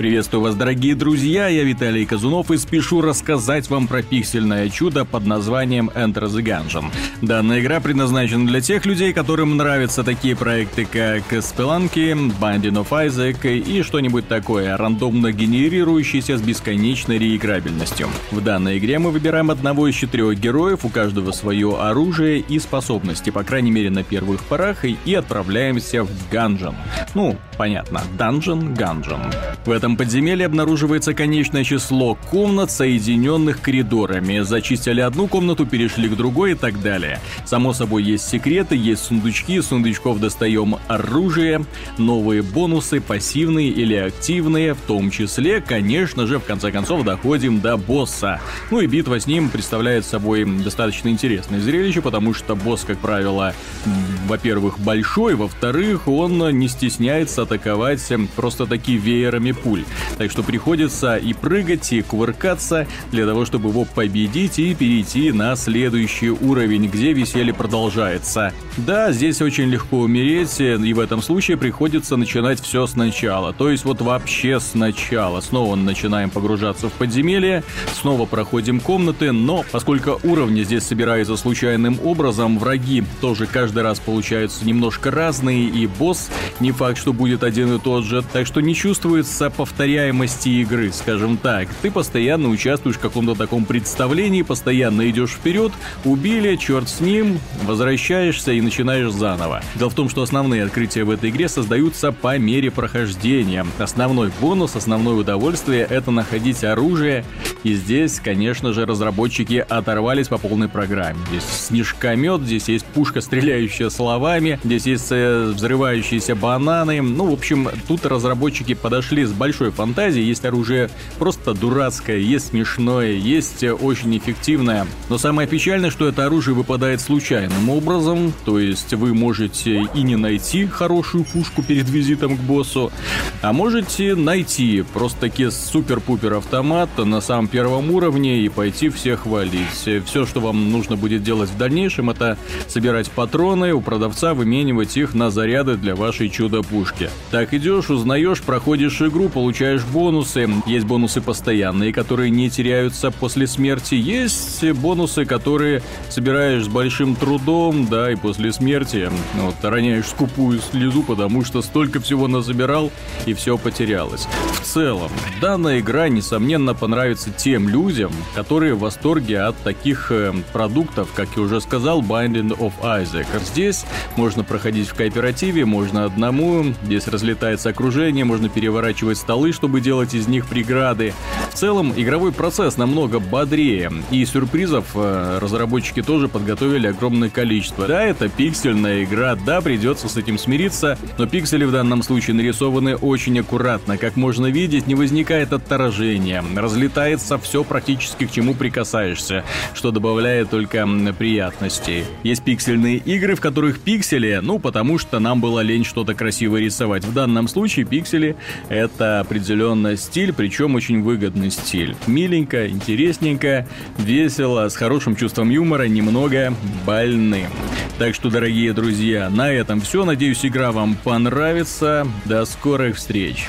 Приветствую вас, дорогие друзья, я Виталий Казунов и спешу рассказать вам про пиксельное чудо под названием Enter the Gungeon. Данная игра предназначена для тех людей, которым нравятся такие проекты, как Spelunky, Binding of Isaac и что-нибудь такое, рандомно генерирующееся с бесконечной реиграбельностью. В данной игре мы выбираем одного из четырех героев, у каждого свое оружие и способности, по крайней мере на первых порах, и отправляемся в ганжен. Ну, понятно, данжен, ганжен. В этом подземелье обнаруживается конечное число комнат, соединенных коридорами. Зачистили одну комнату, перешли к другой и так далее. Само собой, есть секреты, есть сундучки, сундучков достаем оружие, новые бонусы, пассивные или активные, в том числе, конечно же, в конце концов, доходим до босса. Ну и битва с ним представляет собой достаточно интересное зрелище, потому что босс, как правило, во-первых, большой, во-вторых, он не стесняется атаковать просто таки веерами пуль. Так что приходится и прыгать, и кувыркаться для того, чтобы его победить и перейти на следующий уровень, где веселье продолжается. Да, здесь очень легко умереть, и в этом случае приходится начинать все сначала. То есть вот вообще сначала. Снова начинаем погружаться в подземелье, снова проходим комнаты, но поскольку уровни здесь собираются случайным образом, враги тоже каждый раз получаются немножко разные, и босс не факт, что будет один и тот же, так что не чувствуется повторяемости игры, скажем так. Ты постоянно участвуешь в каком-то таком представлении, постоянно идешь вперед, убили, черт с ним, возвращаешься и начинаешь заново. Дело в том, что основные открытия в этой игре создаются по мере прохождения. Основной бонус, основное удовольствие — это находить оружие, и здесь, конечно же, разработчики оторвались по полной программе. Здесь снежкомет, здесь есть пушка, стреляющая словами, здесь есть э, взрывающиеся бананы. Ну, в общем, тут разработчики подошли с большой фантазией. Есть оружие просто дурацкое, есть смешное, есть э, очень эффективное. Но самое печальное, что это оружие выпадает случайным образом. То есть вы можете и не найти хорошую пушку перед визитом к боссу, а можете найти просто-таки супер-пупер автомат на самом первом уровне и пойти всех валить. Все, что вам нужно будет делать в дальнейшем, это собирать патроны у продавца, выменивать их на заряды для вашей чудо-пушки. Так идешь, узнаешь, проходишь игру, получаешь бонусы. Есть бонусы постоянные, которые не теряются после смерти. Есть бонусы, которые собираешь с большим трудом, да, и после смерти вот, роняешь скупую слезу, потому что столько всего назабирал и все потерялось. В целом, данная игра, несомненно, понравится тем людям, которые в восторге от таких э, продуктов, как я уже сказал, Binding of Isaac. Здесь можно проходить в кооперативе, можно одному, здесь разлетается окружение, можно переворачивать столы, чтобы делать из них преграды. В целом, игровой процесс намного бодрее, и сюрпризов э, разработчики тоже подготовили огромное количество. Да, это пиксельная игра, да, придется с этим смириться, но пиксели в данном случае нарисованы очень аккуратно. Как можно видеть, не возникает отторжения, разлетается все практически к чему прикасаешься, что добавляет только приятностей. Есть пиксельные игры, в которых пиксели, ну, потому что нам было лень что-то красиво рисовать. В данном случае пиксели — это определенный стиль, причем очень выгодный стиль. Миленько, интересненько, весело, с хорошим чувством юмора, немного больным. Так что, дорогие друзья, на этом все. Надеюсь, игра вам понравится. До скорых встреч!